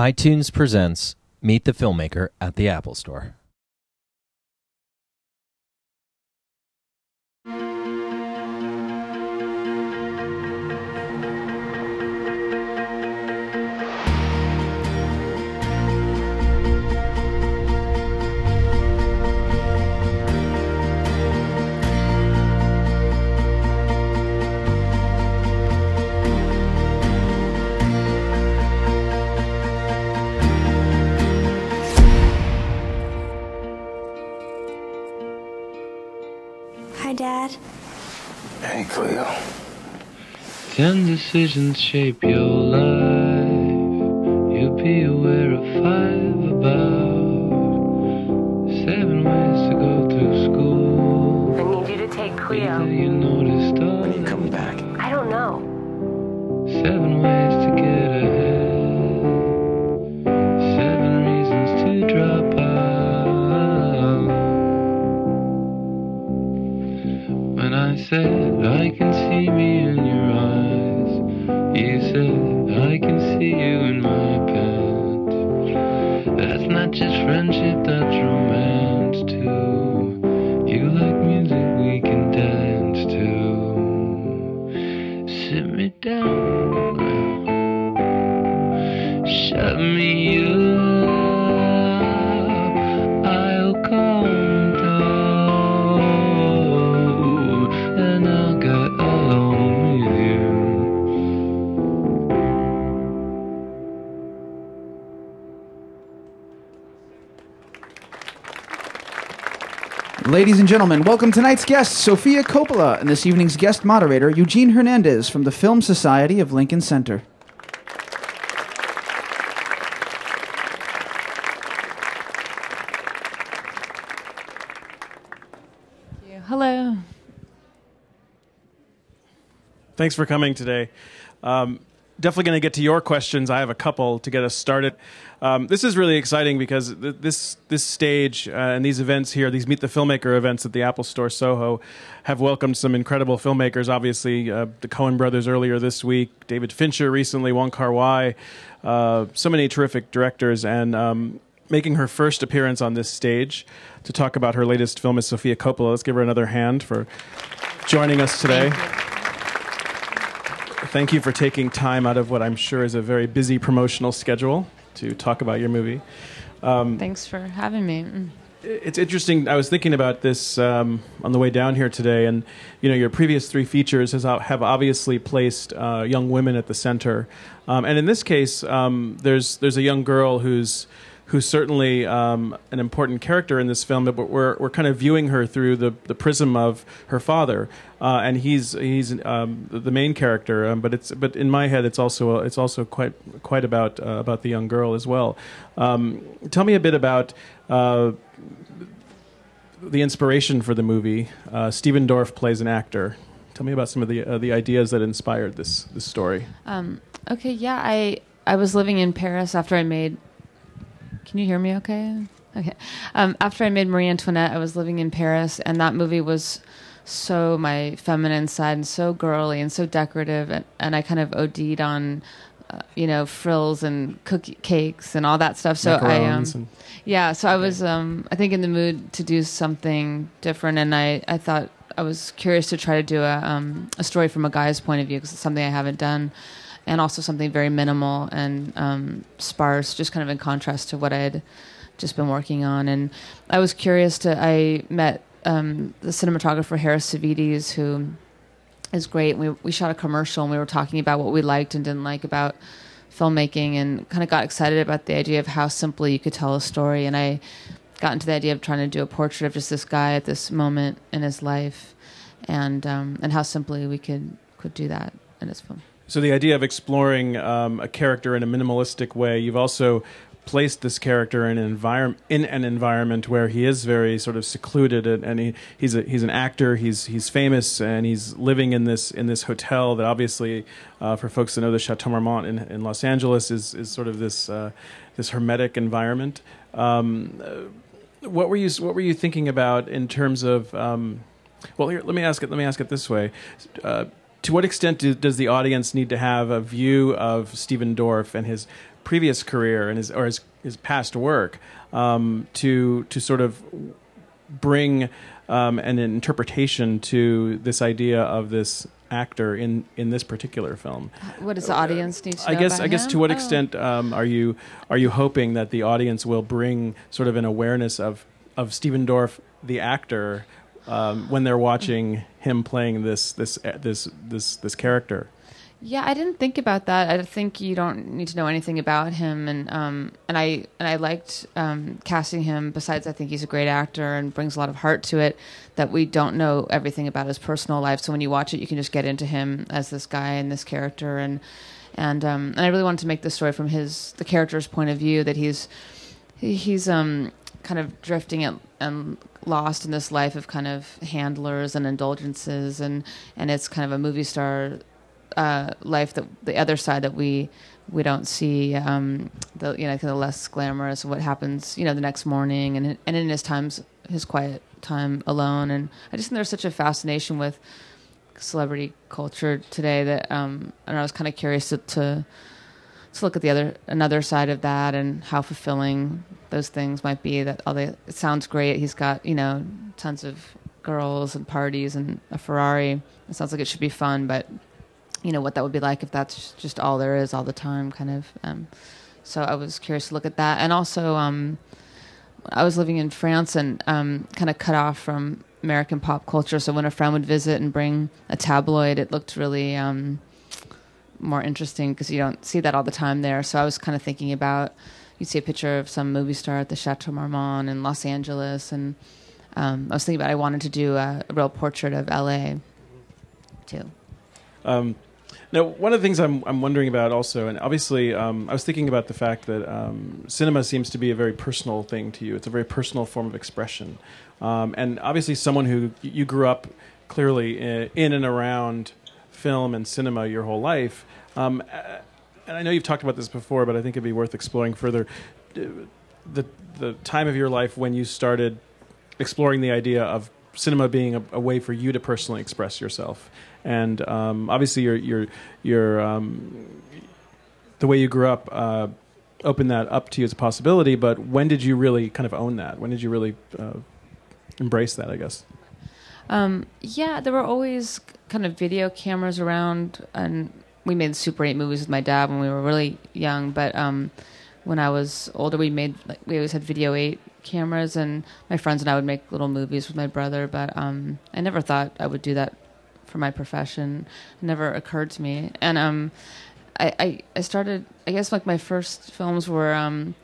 iTunes presents Meet the Filmmaker at the Apple Store. Hey, Cleo. Ten decisions shape your life. You'll be aware of five about seven ways to go through school. I need you to take Either Cleo. you noticed all When you coming back? I don't know. seven ways to get ahead. Seven reasons to drop out. When I said Ladies and gentlemen, welcome tonight's guest, Sofia Coppola, and this evening's guest moderator, Eugene Hernandez from the Film Society of Lincoln Center. Hello. Thanks for coming today. Um, definitely going to get to your questions. I have a couple to get us started. Um, this is really exciting because th- this this stage uh, and these events here, these Meet the Filmmaker events at the Apple Store Soho, have welcomed some incredible filmmakers. Obviously, uh, the Coen brothers earlier this week, David Fincher recently, Wong Kar Wai, uh, so many terrific directors, and um, making her first appearance on this stage to talk about her latest film is Sofia Coppola. Let's give her another hand for joining us today. Thank you for taking time out of what I'm sure is a very busy promotional schedule to talk about your movie. Thanks for having me. Mm. It's interesting. I was thinking about this um, on the way down here today, and you know, your previous three features has, have obviously placed uh, young women at the center, um, and in this case, um, there's there's a young girl who's who's certainly um, an important character in this film, but we're we're kind of viewing her through the, the prism of her father, uh, and he's he's um, the main character. Um, but it's but in my head, it's also it's also quite quite about uh, about the young girl as well. Um, tell me a bit about. Uh, the inspiration for the movie. Uh, Stephen Dorff plays an actor. Tell me about some of the uh, the ideas that inspired this this story. Um, okay, yeah, I I was living in Paris after I made. Can you hear me? Okay. Okay. Um, after I made Marie Antoinette, I was living in Paris, and that movie was so my feminine side and so girly and so decorative, and, and I kind of OD'd on. Uh, you know frills and cookie cakes and all that stuff. So I um, and- yeah. So I was um, I think in the mood to do something different, and I I thought I was curious to try to do a um, a story from a guy's point of view because it's something I haven't done, and also something very minimal and um, sparse, just kind of in contrast to what I had just been working on. And I was curious to I met um, the cinematographer Harris Savides who is great. We we shot a commercial and we were talking about what we liked and didn't like about filmmaking and kind of got excited about the idea of how simply you could tell a story and I got into the idea of trying to do a portrait of just this guy at this moment in his life and um, and how simply we could could do that in his film. So the idea of exploring um, a character in a minimalistic way, you've also placed this character in an environment in an environment where he is very sort of secluded and, and he, he's a, he's an actor he's he's famous and he's living in this in this hotel that obviously uh, for folks that know the Chateau Marmont in, in Los Angeles is is sort of this uh, this hermetic environment. Um, what were you what were you thinking about in terms of um, well here let me ask it let me ask it this way. Uh, to what extent do, does the audience need to have a view of Stephen Dorff and his previous career and his or his his past work um, to to sort of bring um, an interpretation to this idea of this actor in in this particular film. What does the audience need to know I guess I guess him? to what Oh. extent um, are you are you hoping that the audience will bring sort of an awareness of of Stephen Dorff the actor um, when they're watching him playing this this this this this character? Yeah, I didn't think about that. I think you don't need to know anything about him, and um, and I and I liked um, casting him. Besides, I think he's a great actor and brings a lot of heart to it. That we don't know everything about his personal life, so when you watch it, you can just get into him as this guy and this character, and and um, and I really wanted to make the story from his the character's point of view. That he's he's um kind of drifting and, and lost in this life of kind of handlers and indulgences, and and it's kind of a movie star uh, life that the other side that we we don't see um, the you know kind of less glamorous what happens you know the next morning and and in his times his quiet time alone. And I just think there's such a fascination with celebrity culture today that um, and I was kind of curious to, to to look at the other another side of that and how fulfilling those things might be that all the it sounds great. He's got you know tons of girls and parties and a Ferrari. It sounds like it should be fun but you know what that would be like if that's just all there is all the time kind of um, so i was curious to look at that. And also um, i was living in france and um, kind of cut off from american pop culture. So when a friend would visit and bring a tabloid it looked really um, more interesting because you don't see that all the time there. So i was kind of thinking about you'd see a picture of some movie star at the chateau marmont in los angeles and um, i was thinking about i wanted to do a, a real portrait of la too Um, now, one of the things I'm, I'm wondering about also, and obviously, um, I was thinking about the fact that um, cinema seems to be a very personal thing to you. It's a very personal form of expression. Um, and obviously, someone who you grew up clearly in, in and around film and cinema your whole life. Um, uh, and I know you've talked about this before, but I think it'd be worth exploring further. The, the time of your life when you started exploring the idea of cinema being a, a way for you to personally express yourself. And um, obviously, your your your um, the way you grew up uh, opened that up to you as a possibility. But when did you really kind of own that? When did you really uh, embrace that? I guess. Um, yeah, there were always kind of video cameras around, and we made Super 8 movies with my dad when we were really young. But um, when I was older, we made like we always had Video 8 cameras, and my friends and I would make little movies with my brother. But um, I never thought I would do that for my profession. It never occurred to me, and um, I, I I started. I guess like my first films were um,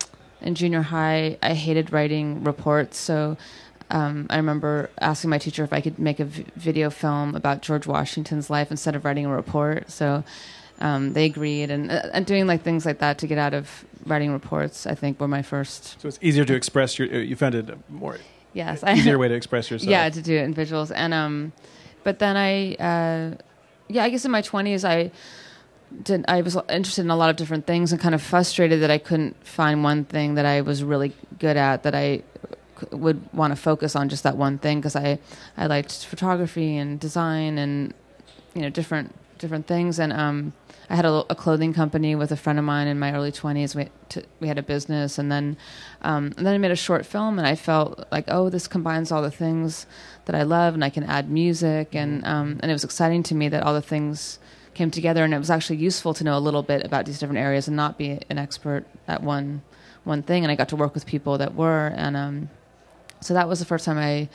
in junior high. I hated writing reports, so um, I remember asking my teacher if I could make a v- video film about George Washington's life instead of writing a report. So um, they agreed, and uh, and doing like things like that to get out of writing reports. I think were my first. So it's easier to express your. You found it more Yes, easier way to express yourself. yeah, to do it in visuals, and um, but then I, uh, yeah, I guess in my twenties I did. I was interested in a lot of different things and kind of frustrated that I couldn't find one thing that I was really good at that I would want to focus on just that one thing because I I liked photography and design and you know different different things. And um I had a, a clothing company with a friend of mine in my early 20s we to, we had a business and then um and then I made a short film and I felt like oh this combines all the things that I love and I can add music. And um and it was exciting to me that all the things came together and it was actually useful to know a little bit about these different areas and not be an expert at one one thing. And I got to work with people that were and um so that was the first time I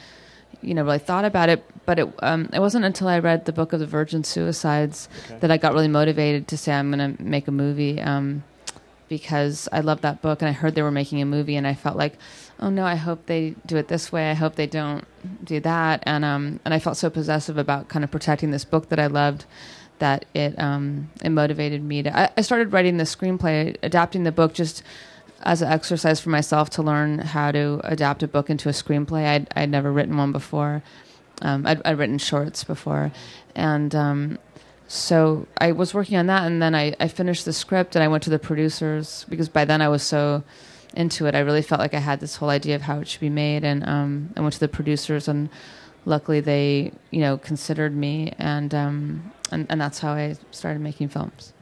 you know really thought about it. But it um it wasn't until I read the book of the virgin suicides that I got really motivated to say I'm going to make a movie um because I loved that book and I heard they were making a movie and I felt like oh no I hope they do it this way. I hope they don't do that. And um and I felt so possessive about kind of protecting this book that I loved that it um it motivated me to I, I started writing the screenplay adapting the book just as an exercise for myself to learn how to adapt a book into a screenplay I'd, I'd never written one before um, I'd, I'd written shorts before and um, so I was working on that, and then I, I finished the script, and I went to the producers because by then I was so into it. I really felt like I had this whole idea of how it should be made, and um, I went to the producers, and luckily they, you know, considered me, and um, and, and that's how I started making films.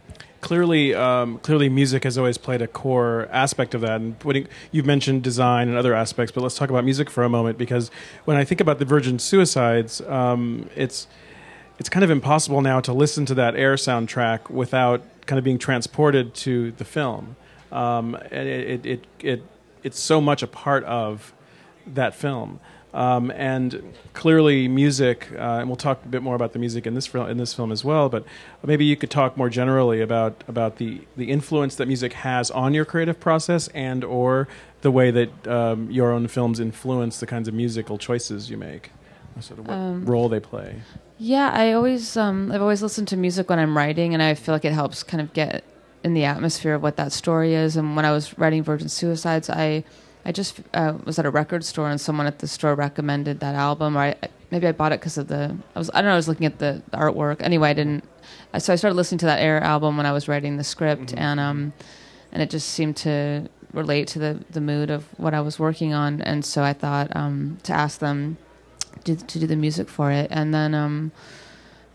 Clearly, um, clearly, music has always played a core aspect of that. And putting, you've mentioned design and other aspects, but let's talk about music for a moment because when I think about the Virgin Suicides, um, it's it's kind of impossible now to listen to that Air soundtrack without kind of being transported to the film. Um, it, it, it, it, it's so much a part of that film. Um, and clearly, music, uh, and we'll talk a bit more about the music in this film, in this film as well. But maybe you could talk more generally about about the the influence that music has on your creative process, and or the way that um, your own films influence the kinds of musical choices you make, sort of what Um, role they play. Yeah, I always um, I've always listened to music when I'm writing, and I feel like it helps kind of get in the atmosphere of what that story is. And when I was writing Virgin Suicides, I I just uh, was at a record store, and someone at the store recommended that album, or I, maybe I bought it because of the I was I don't know I was looking at the, the artwork. Anyway, I didn't. So I started listening to that Air album when I was writing the script, and um, and it just seemed to relate to the the mood of what I was working on, and so I thought um, to ask them do, to do the music for it, and then um,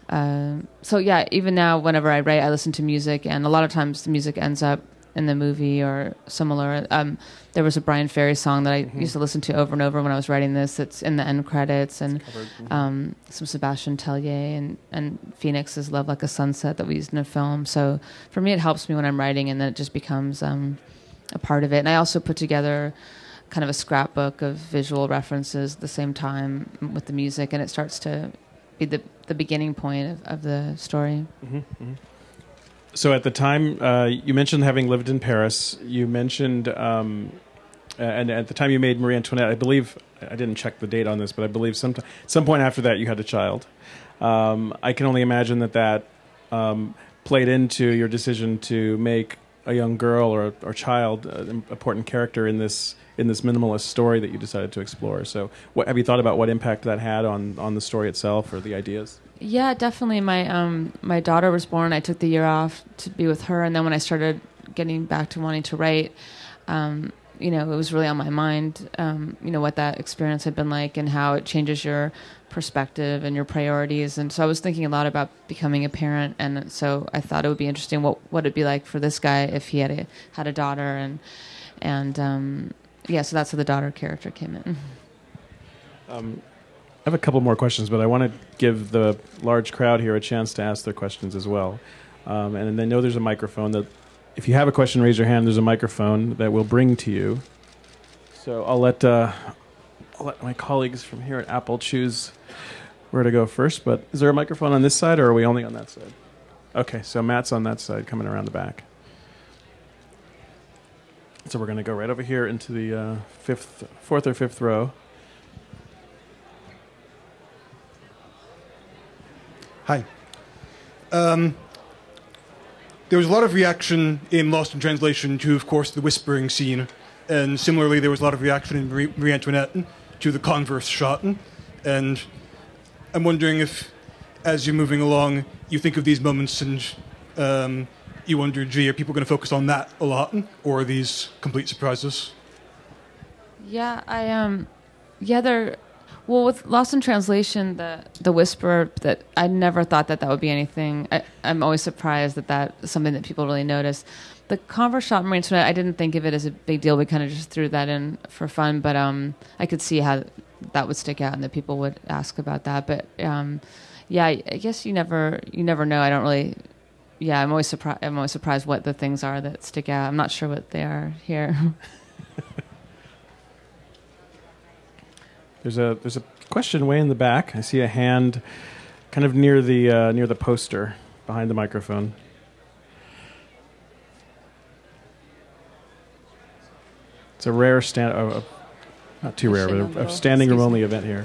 uh, so yeah, even now whenever I write, I listen to music, and a lot of times the music ends up in the movie or similar. Um, there was a Bryan Ferry song that I used to listen to over and over when I was writing this. It's in the end credits, and um, some Sebastian Tellier and and Phoenix's "Love Like a Sunset" that we used in a film. So for me, it helps me when I'm writing, and then it just becomes um, a part of it. And I also put together kind of a scrapbook of visual references at the same time with the music, and it starts to be the the beginning point of, of the story. So at the time, uh, you mentioned having lived in Paris. You mentioned, um, and at the time you made Marie Antoinette, I believe I didn't check the date on this, but I believe some some point after that you had a child. Um, I can only imagine that that um, played into your decision to make a young girl or or child uh, an important character in this in this minimalist story that you decided to explore. So, what have you thought about what impact that had on on the story itself or the ideas? Yeah, definitely. My um my daughter was born. I took the year off to be with her, and then when I started getting back to wanting to write, um, you know, it was really on my mind. Um, you know what that experience had been like, and how it changes your perspective and your priorities. And so I was thinking a lot about becoming a parent, and so I thought it would be interesting what what it'd be like for this guy if he had a had a daughter, and and um, yeah, so that's how the daughter character came in. I have a couple more questions, but I want to give the large crowd here a chance to ask their questions as well. Um, and I know there's a microphone that, if you have a question, raise your hand. There's a microphone that we'll bring to you. So I'll let uh, I'll let my colleagues from here at Apple choose where to go first. But is there a microphone on this side, or are we only on that side? Okay, so Matt's on that side, coming around the back. So we're going to go right over here into the uh, fifth, fourth or fifth row. Hi. Um, there was a lot of reaction in Lost in Translation to, of course, the whispering scene, and similarly, there was a lot of reaction in Marie, Antoinette to the converse shot. And I'm wondering if, as you're moving along, you think of these moments and um, you wonder, gee, are people going to focus on that a lot, or are these complete surprises? Yeah, I um, yeah, they're well with Lost in Translation, the the whisper that I never thought that that would be anything. I, I'm always surprised that that's something that people really notice. The Converse shot in Marie I didn't think of it as a big deal. We kind of just threw that in for fun, but um, I could see how that would stick out and that people would ask about that. But um, yeah, I guess you never you never know. I don't really. Yeah, I'm always surprised. I'm always surprised what the things are that stick out. I'm not sure what they are here. There's a there's a question way in the back. I see a hand, kind of near the uh, near the poster behind the microphone. It's a rare stand, uh, uh, not too rare, but a, a standing room only event here.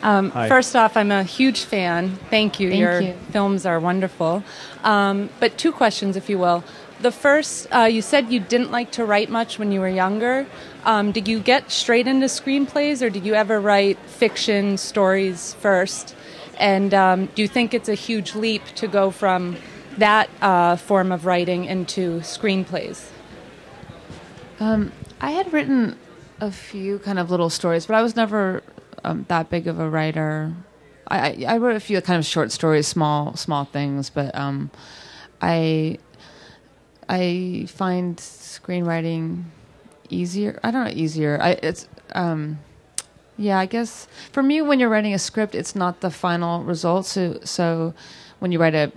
Um, first off, I'm a huge fan. Thank you. Thank Your you. films are wonderful. Um, but two questions, if you will. The first, uh, you said you didn't like to write much when you were younger. Um, did you get straight into screenplays, or did you ever write fiction stories first? And um, do you think it's a huge leap to go from that uh, form of writing into screenplays? Um, I had written a few kind of little stories, but I was never um, that big of a writer. I, I, I wrote a few kind of short stories, small small things, but um, I I find screenwriting easier. I don't know easier. I it's um yeah, I guess for me when you're writing a script, it's not the final result. So so when you write a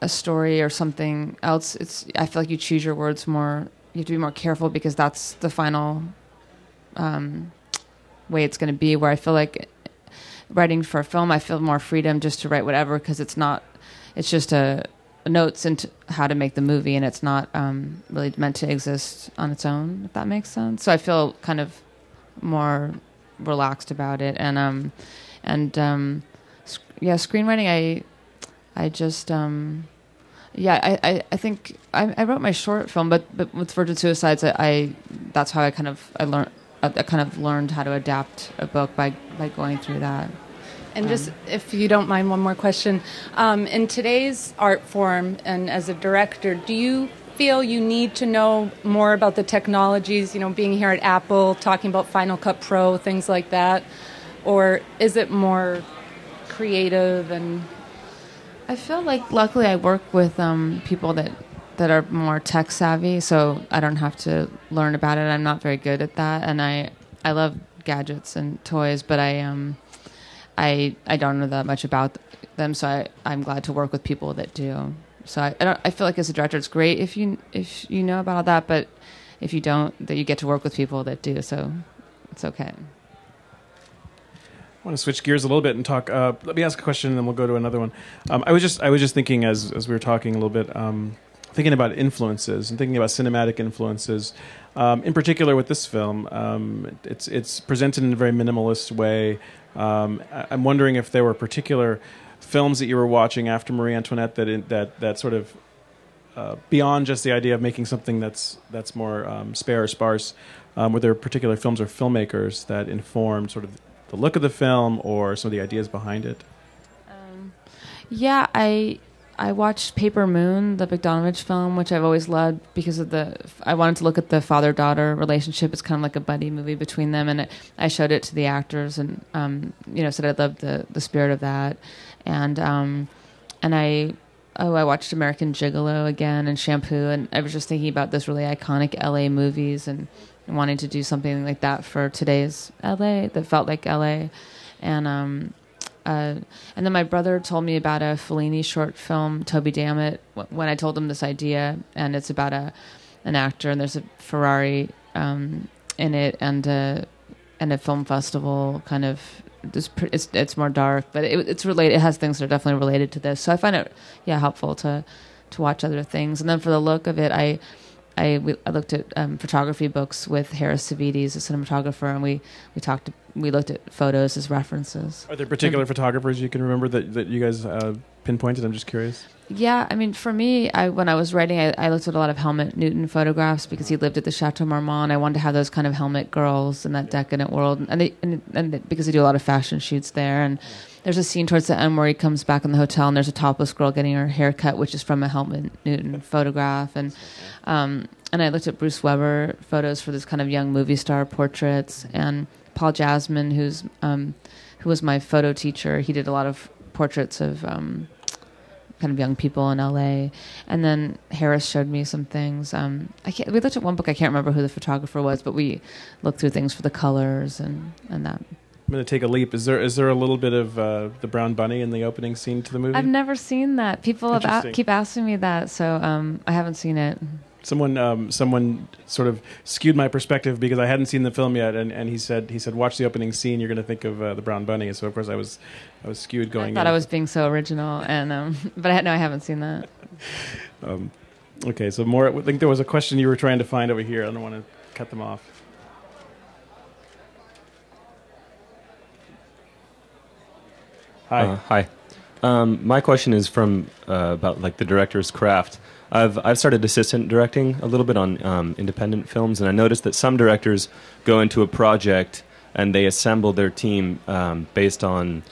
a story or something else, it's I feel like you choose your words more. You have to be more careful because that's the final um, way it's going to be. Where I feel like writing for a film, I feel more freedom just to write whatever because it's not. It's just a, a notes into how to make the movie, and it's not um, really meant to exist on its own. If that makes sense. So I feel kind of more relaxed about it, and um, and um, sc- yeah, screenwriting. I I just um, yeah, I, I, I think I, I wrote my short film, but but with Virgin Suicides, I, I that's how I kind of I learned I kind of learned how to adapt a book by by going through that. And just, if you don't mind, one more question. Um, in today's art form, and as a director, do you feel you need to know more about the technologies? You know, being here at Apple, talking about Final Cut Pro, things like that, or is it more creative and? I feel like luckily I work with um, people that that are more tech savvy, so I don't have to learn about it. I'm not very good at that, and I I love gadgets and toys, but I um I I don't know that much about them, so I I'm glad to work with people that do. So I I, don't, I feel like as a director, it's great if you if you know about all that, but if you don't, that you get to work with people that do. So it's okay. I want to switch gears a little bit and talk. Uh, let me ask a question, and then we'll go to another one. Um, I was just I was just thinking as as we were talking a little bit, um, thinking about influences and thinking about cinematic influences. Um, in particular, with this film, um, it's it's presented in a very minimalist way. Um, I'm wondering if there were particular films that you were watching after Marie Antoinette that in, that that sort of uh, beyond just the idea of making something that's that's more um, spare or sparse. Um, were there particular films or filmmakers that informed sort of the look of the film or some of the ideas behind it? Yeah, I I watched Paper Moon, the Bogdanovich film, which I've always loved because of the. I wanted to look at the father daughter relationship. It's kind of like a buddy movie between them, and it, I showed it to the actors, and um, you know, said I loved the the spirit of that, and um, and I. Oh, I watched American Gigolo again and Shampoo, and I was just thinking about those really iconic LA movies and wanting to do something like that for today's LA that felt like LA, and um, uh, and then my brother told me about a Fellini short film, Toby Dammit, when I told him this idea, and it's about a an actor, and there's a Ferrari um, in it, and a and a film festival kind of. It's, it's it's more dark, but it, it's related. It has things that are definitely related to this. So I find it yeah helpful to to watch other things. And then for the look of it, I I, we, I looked at um, photography books with Harris Savides, a cinematographer, and we, we talked. We looked at photos as references. Are there particular photographers you can remember that, that you guys uh, pinpointed? I'm just curious. Yeah, I mean, for me, I, when I was writing, I, I looked at a lot of Helmut Newton photographs because he lived at the Chateau Marmont. I wanted to have those kind of Helmut girls in that decadent world, and they, and, and because they do a lot of fashion shoots there. And there's a scene towards the end where he comes back in the hotel, and there's a topless girl getting her hair cut, which is from a Helmut Newton photograph. And um, and I looked at Bruce Weber photos for this kind of young movie star portraits, and Paul Jasmin, who's um, who was my photo teacher. He did a lot of portraits of um, kind of young people in LA. And then Harris showed me some things. Um, I can't, we looked at one book. I can't remember who the photographer was, but we looked through things for the colors and, and that. I'm going to take a leap. Is there is there a little bit of uh, the brown bunny in the opening scene to the movie? I've never seen that. People have a- keep asking me that, so um, I haven't seen it. Someone um, someone sort of skewed my perspective because I hadn't seen the film yet, and, and he said he said watch the opening scene. You're going to think of uh, the brown bunny. So of course I was I was skewed going. I thought in. I was being so original, and um, but I, no, I haven't seen that. Um, okay, so more. I think there was a question you were trying to find over here. I don't want to cut them off. Hi. Uh, hi. Um, my question is from uh, about like the director's craft. I've I've started assistant directing a little bit on um, independent films, and I noticed that some directors go into a project and they assemble their team um, based on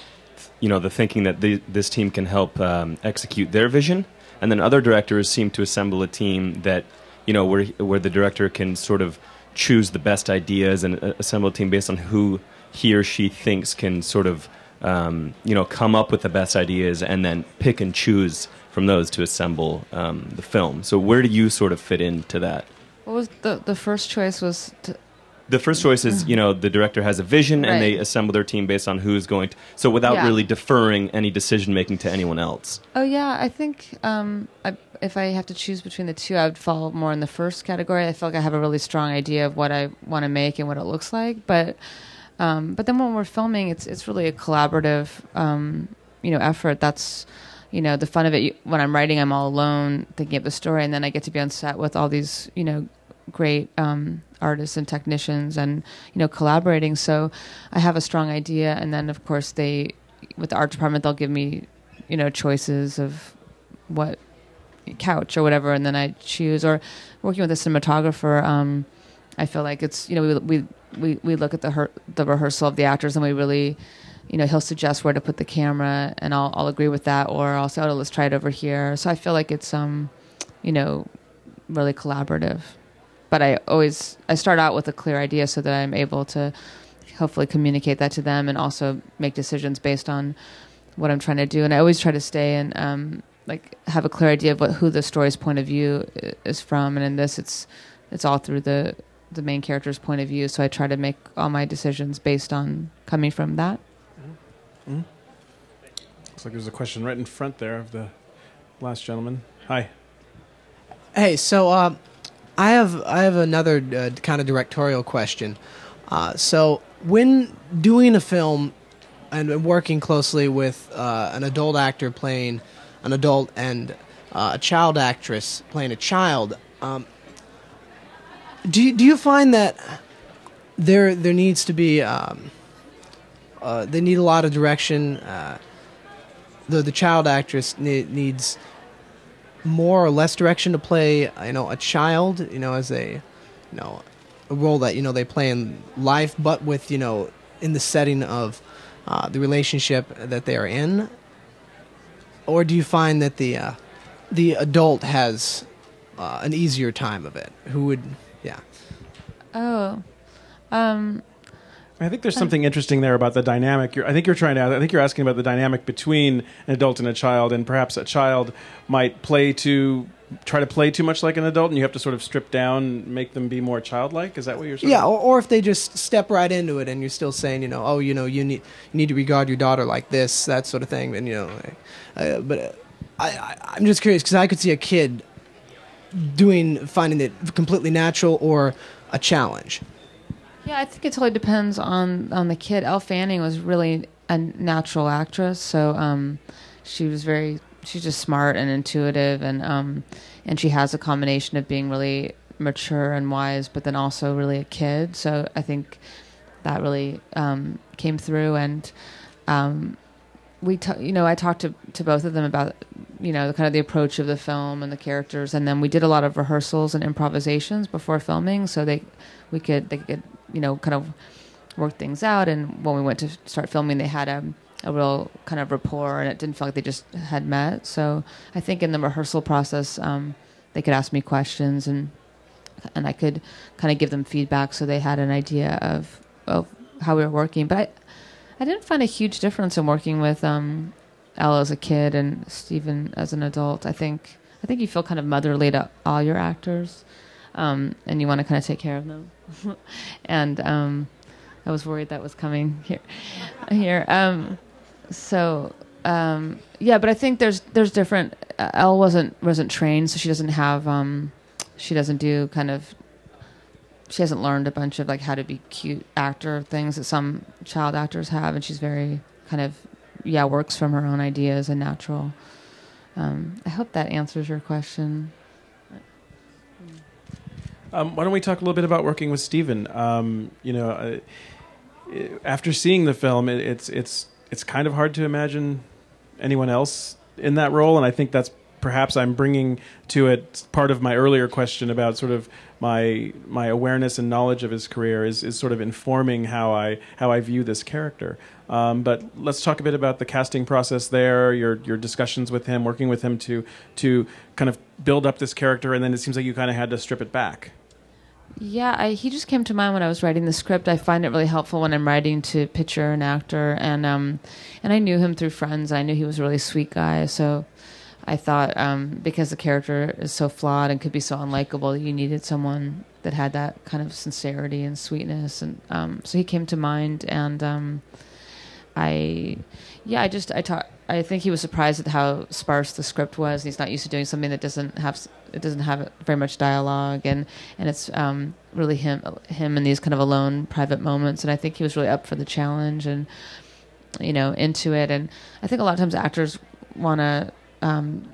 you know the thinking that the, this team can help um, execute their vision, and then other directors seem to assemble a team that you know where where the director can sort of choose the best ideas and uh, assemble a team based on who he or she thinks can sort of um, you know come up with the best ideas and then pick and choose from those to assemble um, the film. So where do you sort of fit into that? What was the the first choice was to, The first choice is, you know, the director has a vision and they assemble their team based on who's going to. So without Yeah. really deferring any decision making to anyone else. Oh yeah, I think um, I, if I have to choose between the two, I would fall more in the first category. I feel like I have a really strong idea of what I want to make and what it looks like, but um, but then when we're filming, it's it's really a collaborative um, you know effort. That's you know the fun of it. When I'm writing, I'm all alone thinking of the story, and then I get to be on set with all these you know great um, artists and technicians, and you know collaborating. So I have a strong idea, and then of course they with the art department they'll give me you know choices of what couch or whatever and then i choose or working with a cinematographer um i feel like it's you know we we we, we look at the her- the rehearsal of the actors and we really you know he'll suggest where to put the camera and i'll i'll agree with that or i'll say oh let's try it over here so i feel like it's um you know really collaborative but i always i start out with a clear idea so that i'm able to hopefully communicate that to them and also make decisions based on what I'm trying to do. And I always try to stay and um, like have a clear idea of what who the story's point of view is from. And in this, it's it's all through the the main character's point of view. So I try to make all my decisions based on coming from that. Mhm. Looks like there's a question right in front there of the last gentleman. Hi. Hey, so uh, I have I have another uh, kind of directorial question. Uh, so when doing a film and working closely with uh, an adult actor playing an adult and uh, a child actress playing a child, um, do you, do you find that there there needs to be um, uh, they need a lot of direction? Uh, the the child actress ne- needs more or less direction to play you know a child you know as a you know a role that you know they play in life but with you know in the setting of uh, the relationship that they are in. Or do you find that the uh, the adult has uh, an easier time of it? Who would yeah. Oh, um, I think there's something interesting there about the dynamic. You're, I think you're trying to. I think you're asking about the dynamic between an adult and a child, and perhaps a child might play to try to play too much like an adult, and you have to sort of strip down, and make them be more childlike. Is that what you're? saying? yeah or, or if they just step right into it and you're still saying you know oh you know you need you need to regard your daughter like this that sort of thing and you know uh, but uh, I, I i'm just curious because i could see a kid doing finding it completely natural or a challenge Yeah, I think it totally depends on on the kid. Elle Fanning was really a natural actress, so um, she was very she's just smart and intuitive, and um, and she has a combination of being really mature and wise, but then also really a kid. So I think that really um, came through, and um, we ta- you know I talked to to both of them about you know the kind of the approach of the film and the characters, and then we did a lot of rehearsals and improvisations before filming, so they we could they could you know kind of work things out. And when we went to start filming, they had a a real kind of rapport, and it didn't feel like they just had met. So I think in the rehearsal process, um, they could ask me questions and and I could kind of give them feedback so they had an idea of of how we were working. But I, I didn't find a huge difference in working with um, Elle as a kid and Stephen as an adult. I think I think you feel kind of motherly to all your actors, um, and you want to kind of take care of them. and um, I was worried that was coming here. Here, um, so um, yeah, but I think there's there's different. Uh, Elle wasn't wasn't trained, so she doesn't have um, she doesn't do kind of she hasn't learned a bunch of like how to be cute actor things that some child actors have and she's very kind of yeah works from her own ideas and natural um, i hope that answers your question Um, why don't we talk a little bit about working with Stephen? Um, you know, uh, after seeing the film, it, it's it's it's kind of hard to imagine anyone else in that role, and I think that's perhaps I'm bringing to it part of my earlier question about sort of my my awareness and knowledge of his career is, is sort of informing how I how I view this character. Um, but let's talk a bit about the casting process there, your your discussions with him, working with him to to kind of build up this character, and then it seems like you kind of had to strip it back. Yeah, I, he just came to mind when I was writing the script. I find it really helpful when I'm writing to picture an actor, and um, and I knew him through friends. I knew he was a really sweet guy, so I thought um, because the character is so flawed and could be so unlikable, you needed someone that had that kind of sincerity and sweetness, and um, so he came to mind. And um, I, yeah, I just I taught. I think he was surprised at how sparse the script was. He's not used to doing something that doesn't have it doesn't have very much dialogue, and and it's um, really him him in these kind of alone private moments. And I think he was really up for the challenge and you know into it. And I think a lot of times actors want to um,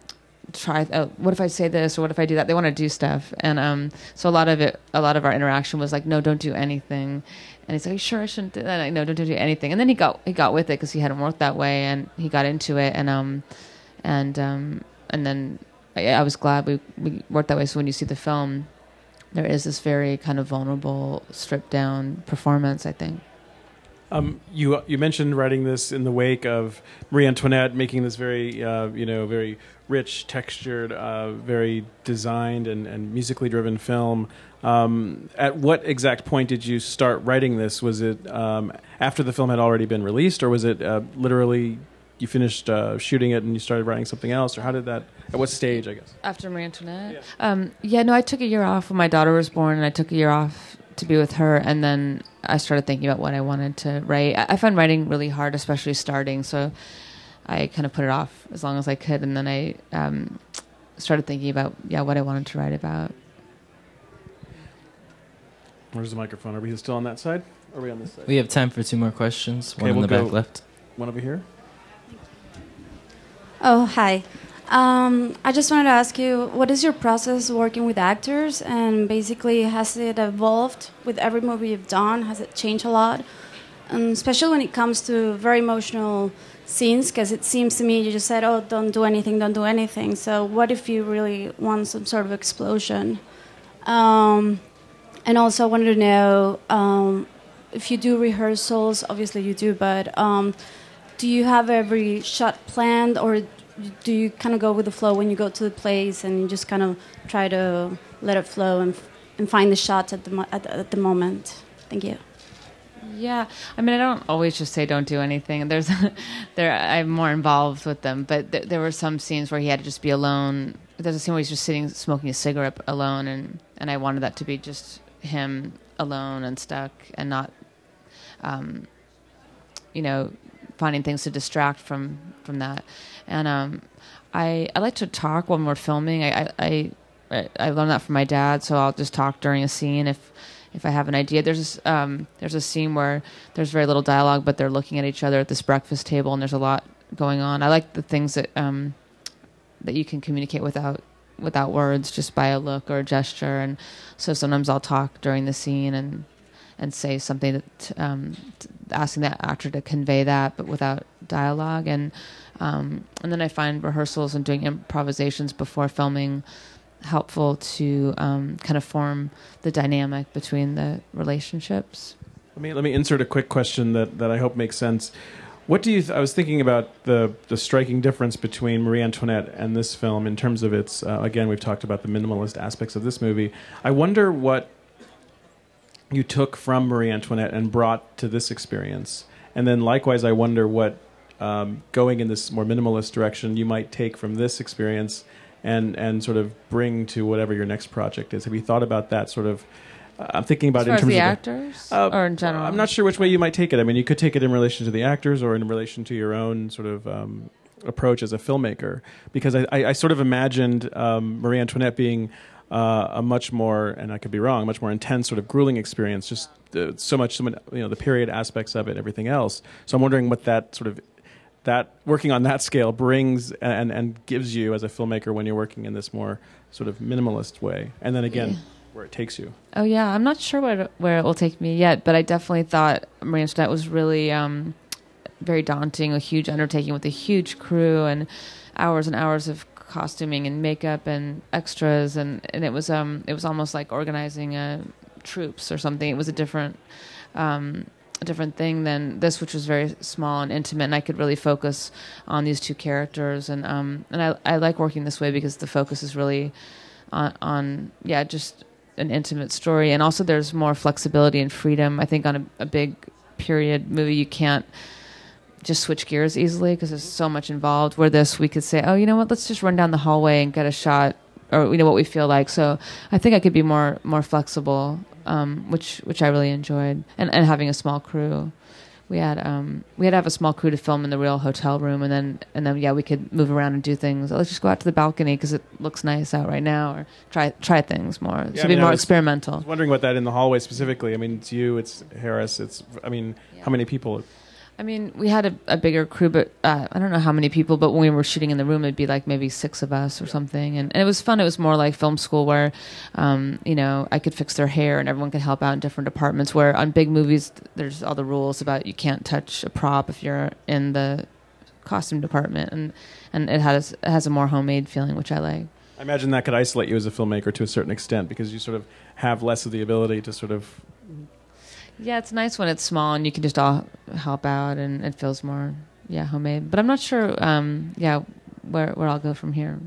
try. Oh, what if I say this or what if I do that? They want to do stuff, and um, so a lot of it, a lot of our interaction was like, no, don't do anything. And he's like, "You sure I shouldn't do that? Like, don't do anything. And then he got he got with it because he hadn't worked that way, and he got into it, and um, and um, and then I, I was glad we we worked that way. So when you see the film, there is this very kind of vulnerable, stripped down performance. I think. Um, you you mentioned writing this in the wake of Marie Antoinette, making this very uh, you know very rich, textured, uh, very designed and, and musically driven film. Um, at what exact point did you start writing this? Was it um, after the film had already been released, or was it uh, literally you finished uh, shooting it and you started writing something else, or how did that? At what stage, I guess? After Marie Antoinette? Yeah. Um, yeah, no, I took a year off when my daughter was born, and I took a year off to be with her, and then I started thinking about what I wanted to write. I, I find writing really hard, especially starting, so I kind of put it off as long as I could, and then I um, started thinking about yeah what I wanted to write about. Where's the microphone? Are we still on that side? Or are we on this side? We have time for two more questions. Okay, One in we'll the back left. One over here. Oh, hi. Um, I just wanted to ask you, what is your process working with actors? And basically, has it evolved with every movie you've done? Has it changed a lot? Um, especially when it comes to very emotional scenes, because it seems to me you just said, oh, don't do anything, don't do anything. So, what if you really want some sort of explosion? Um, and also, I wanted to know um, if you do rehearsals, obviously you do, but um, do you have every shot planned or do you kind of go with the flow when you go to the place and you just kind of try to let it flow and, and find the shots at the, at the, at the moment? Thank you. Yeah, I mean, I don't always just say don't do anything. There's, there, I'm more involved with them, but th- there were some scenes where he had to just be alone. There's a scene where he's just sitting smoking a cigarette alone, and and I wanted that to be just him alone and stuck, and not, um, you know, finding things to distract from from that. And um, I I like to talk when we're filming. I I I, I learned that from my dad, so I'll just talk during a scene if if I have an idea. There's um, there's a scene where there's very little dialogue, but they're looking at each other at this breakfast table, and there's a lot going on. I like the things that um, that you can communicate without without words, just by a look or a gesture. And so sometimes I'll talk during the scene and and say something that um, asking that actor to convey that, but without dialogue. And um, and then I find rehearsals and doing improvisations before filming helpful to um, kind of form the dynamic between the relationships. Let me let me insert a quick question that, that I hope makes sense. What do you? I was thinking about the the striking difference between Marie Antoinette and this film in terms of its. Uh, again, we've talked about the minimalist aspects of this movie. I wonder what you took from Marie Antoinette and brought to this experience, and then likewise, I wonder what um, going in this more minimalist direction you might take from this experience and and sort of bring to whatever your next project is. Have you thought about that sort of? Uh, I'm thinking about As it in as terms the of actors, uh, or in general. I'm not sure which way you might take it. I mean, you could take it in relation to the actors or in relation to your own sort of um, approach as a filmmaker. Because I, I, I sort of imagined um, Marie Antoinette being uh, a much more, and I could be wrong, much more intense, sort of grueling experience. Just uh, so much, so much, you know, the period aspects of it, everything else. So I'm wondering what that sort of that working on that scale brings and and gives you as a filmmaker when you're working in this more sort of minimalist way. And then again. Yeah. Where it takes you. Oh yeah, I'm not sure where where it will take me yet, but I definitely thought Marie Antoinette was really um, very daunting, a huge undertaking with a huge crew and hours and hours of costuming and makeup and extras, and, and it was um it was almost like organizing uh, troops or something. It was a different. Um, a different thing than this, which was very small and intimate, and I could really focus on these two characters, and um, and I I like working this way because the focus is really on, on yeah just an intimate story and also there's more flexibility and freedom i think on a, a big period movie you can't just switch gears easily because there's so much involved. Where this, we could say, oh, you know what? Let's just run down the hallway and get a shot, or you know what we feel like. So I think I could be more more flexible, um, which which I really enjoyed, and and having a small crew. We had um, we had to have a small crew to film in the real hotel room, and then and then yeah, we could move around and do things. Let's just go out to the balcony because it looks nice out right now, or try try things more. Yeah, to I be mean, I more was- experimental. I was wondering about that in the hallway specifically. I mean, it's you, it's Harris, it's. I mean, how many people? I mean, we had a, a bigger crew, but uh, I don't know how many people. But when we were shooting in the room, it'd be like maybe six of us or something, and, and it was fun. It was more like film school where, um, you know, I could fix their hair and everyone could help out in different departments. Where on big movies, there's all the rules about you can't touch a prop if you're in the costume department, and and it has it has a more homemade feeling, which I like. I imagine that could isolate you as a filmmaker to a certain extent because you sort of have less of the ability to sort of. Yeah, it's nice when it's small and you can just all help out, and it feels more yeah homemade. But I'm not sure. Um, yeah, where where I'll go from here.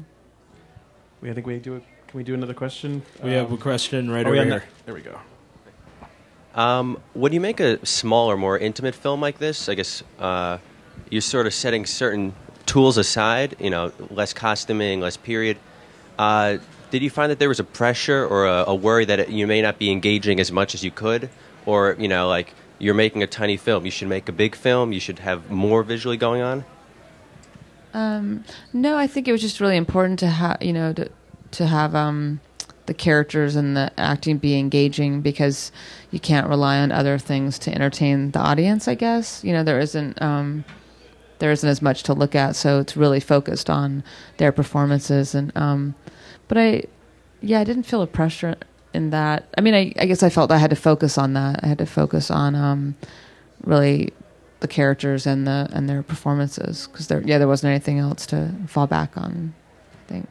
We I think we do. A, can we do another question? We have a question right over no- here. There we go. Um, when you make a smaller, more intimate film like this, I guess uh, you're sort of setting certain tools aside. You know, less costuming, less period. Uh, did you find that there was a pressure or a, a worry that it, you may not be engaging as much as you could, or you know, like you're making a tiny film, you should make a big film, you should have more visually going on? Um, no, I think it was just really important to have you know to to have um, the characters and the acting be engaging because you can't rely on other things to entertain the audience. I guess you know there isn't um, there isn't as much to look at, so it's really focused on their performances. And um, but I, yeah, I didn't feel a pressure in that. I mean, I, I guess I felt I had to focus on that. I had to focus on um, really the characters and the and their performances because there yeah there wasn't anything else to fall back on. I think.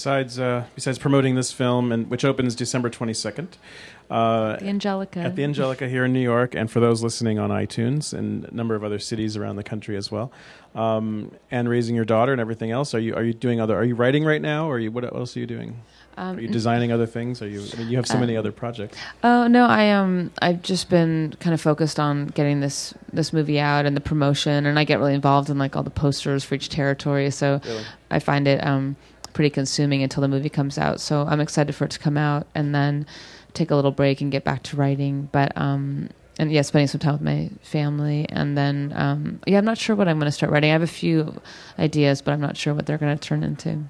Besides, uh, besides promoting this film, and which opens December twenty second, uh, The Angelika. at the Angelika here in New York, and for those listening on iTunes and a number of other cities around the country as well, um, and raising your daughter and everything else. Are you are you doing other? Are you writing right now, or are you, what else are you doing? Um, are you designing other things? Are you? I mean, you have so uh, many other projects. Oh no, I um I've just been kind of focused on getting this this movie out and the promotion, and I get really involved in like all the posters for each territory. So Really? I find it um pretty consuming until the movie comes out. So I'm excited for it to come out and then take a little break and get back to writing. But um and yeah, spending some time with my family, and then um yeah, I'm not sure what I'm going to start writing. I have a few ideas, but I'm not sure what they're going to turn into.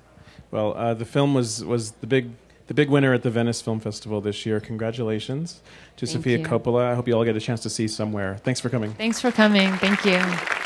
Well, uh, the film was was the big the big winner at the Venice Film Festival this year. Congratulations to Thank Sofia you. Coppola. I hope you all get a chance to see somewhere. Thanks for coming. Thanks for coming. Thank you.